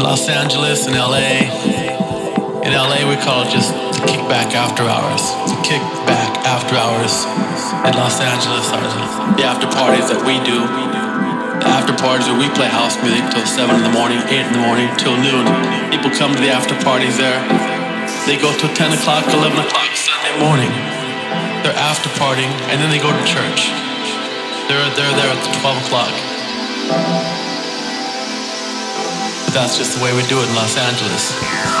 Los Angeles and LA. In LA, we call it just the kickback after hours. The kickback after hours. In Los Angeles the after parties that we do. The after parties where we play house music till 7 in the morning, 8 in the morning, till noon. People come to the after parties there. They go till 10 o'clock, 11 o'clock morning. They're after partying, and then they go to church. They're, they're there at 12 o'clock. But that's just the way we do it in Los Angeles.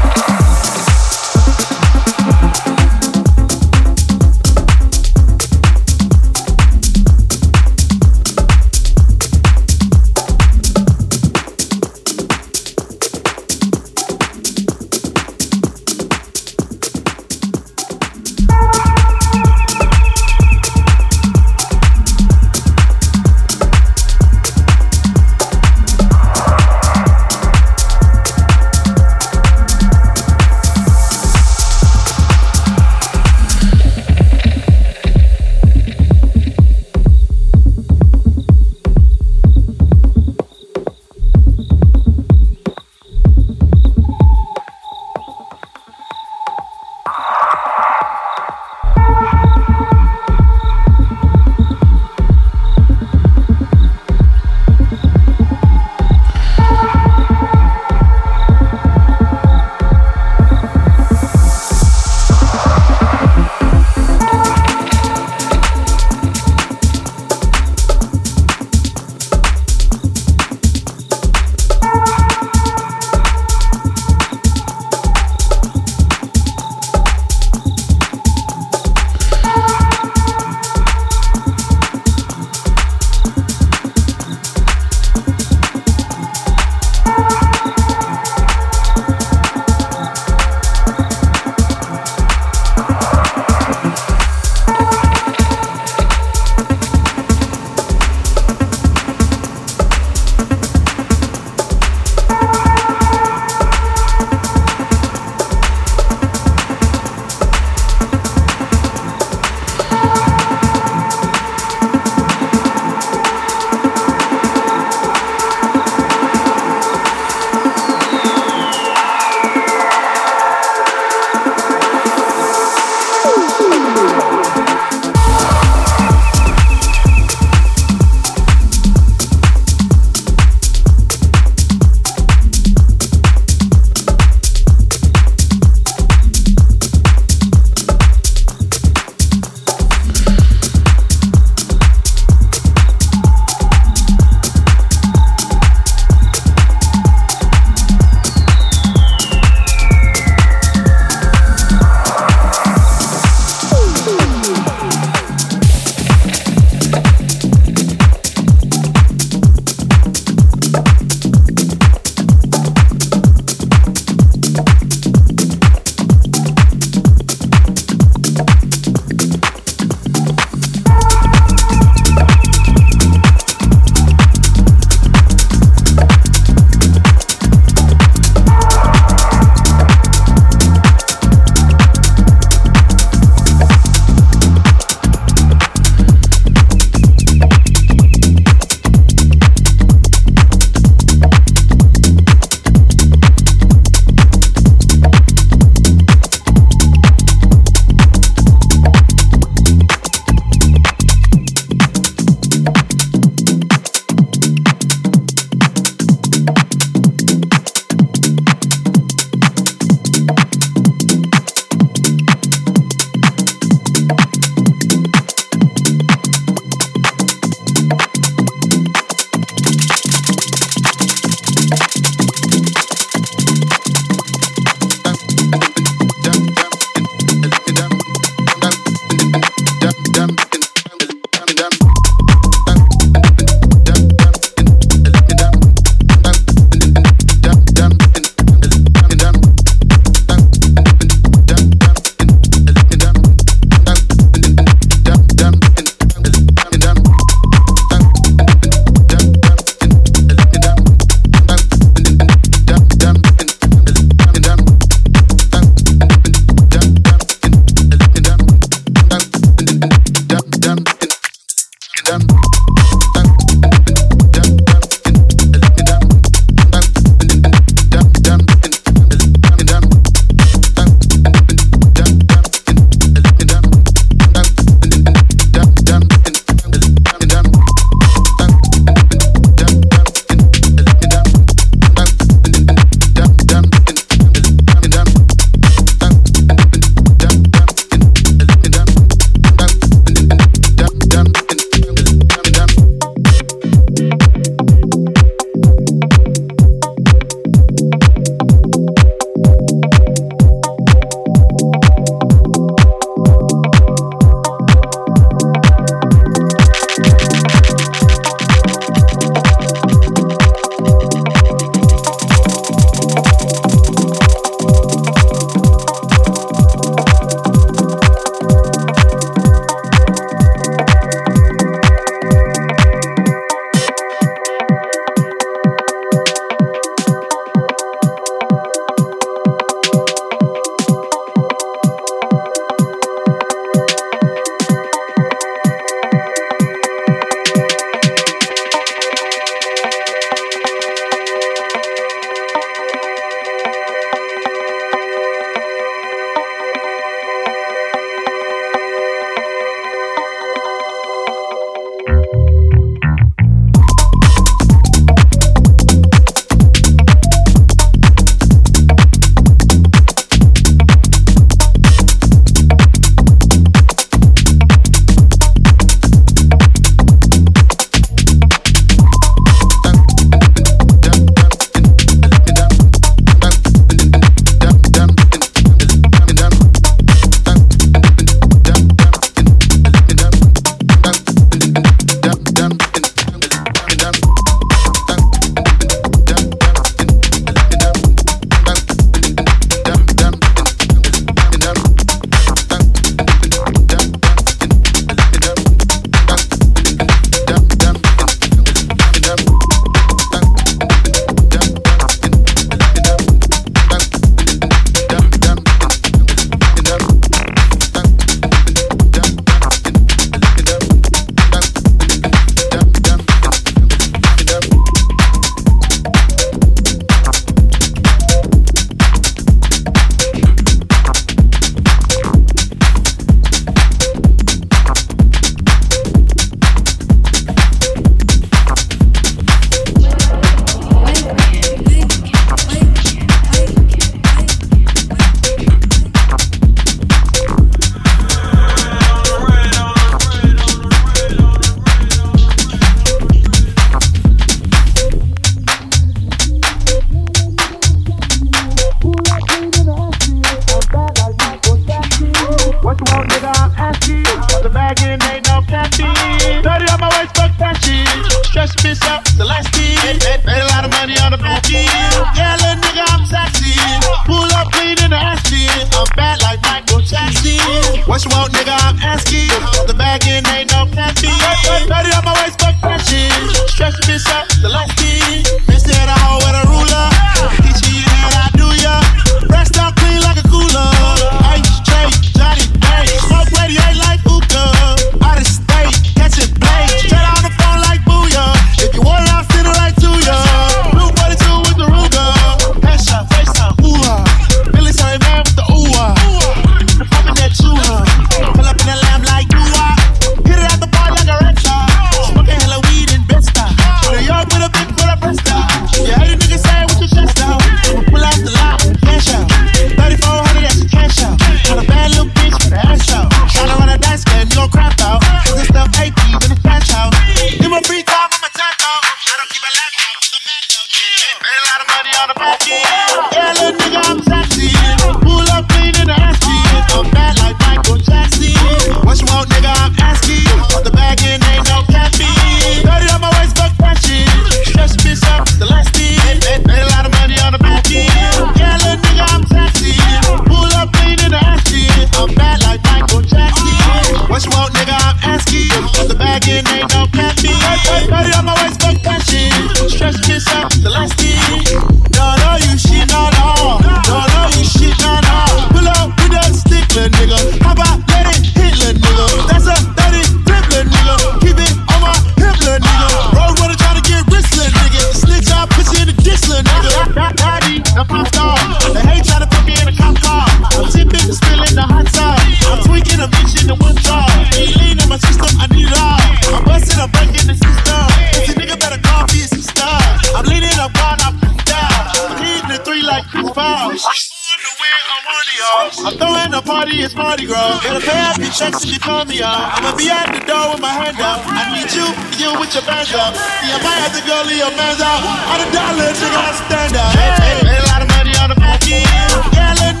If you call me up. I'ma be at the door with my hand up. I need you, you with your bands up. See, I might have to go leave your man's out. All the dollars, nigga, I stand up. Hey, hey, hey, a lot of money on the pocket. Yeah,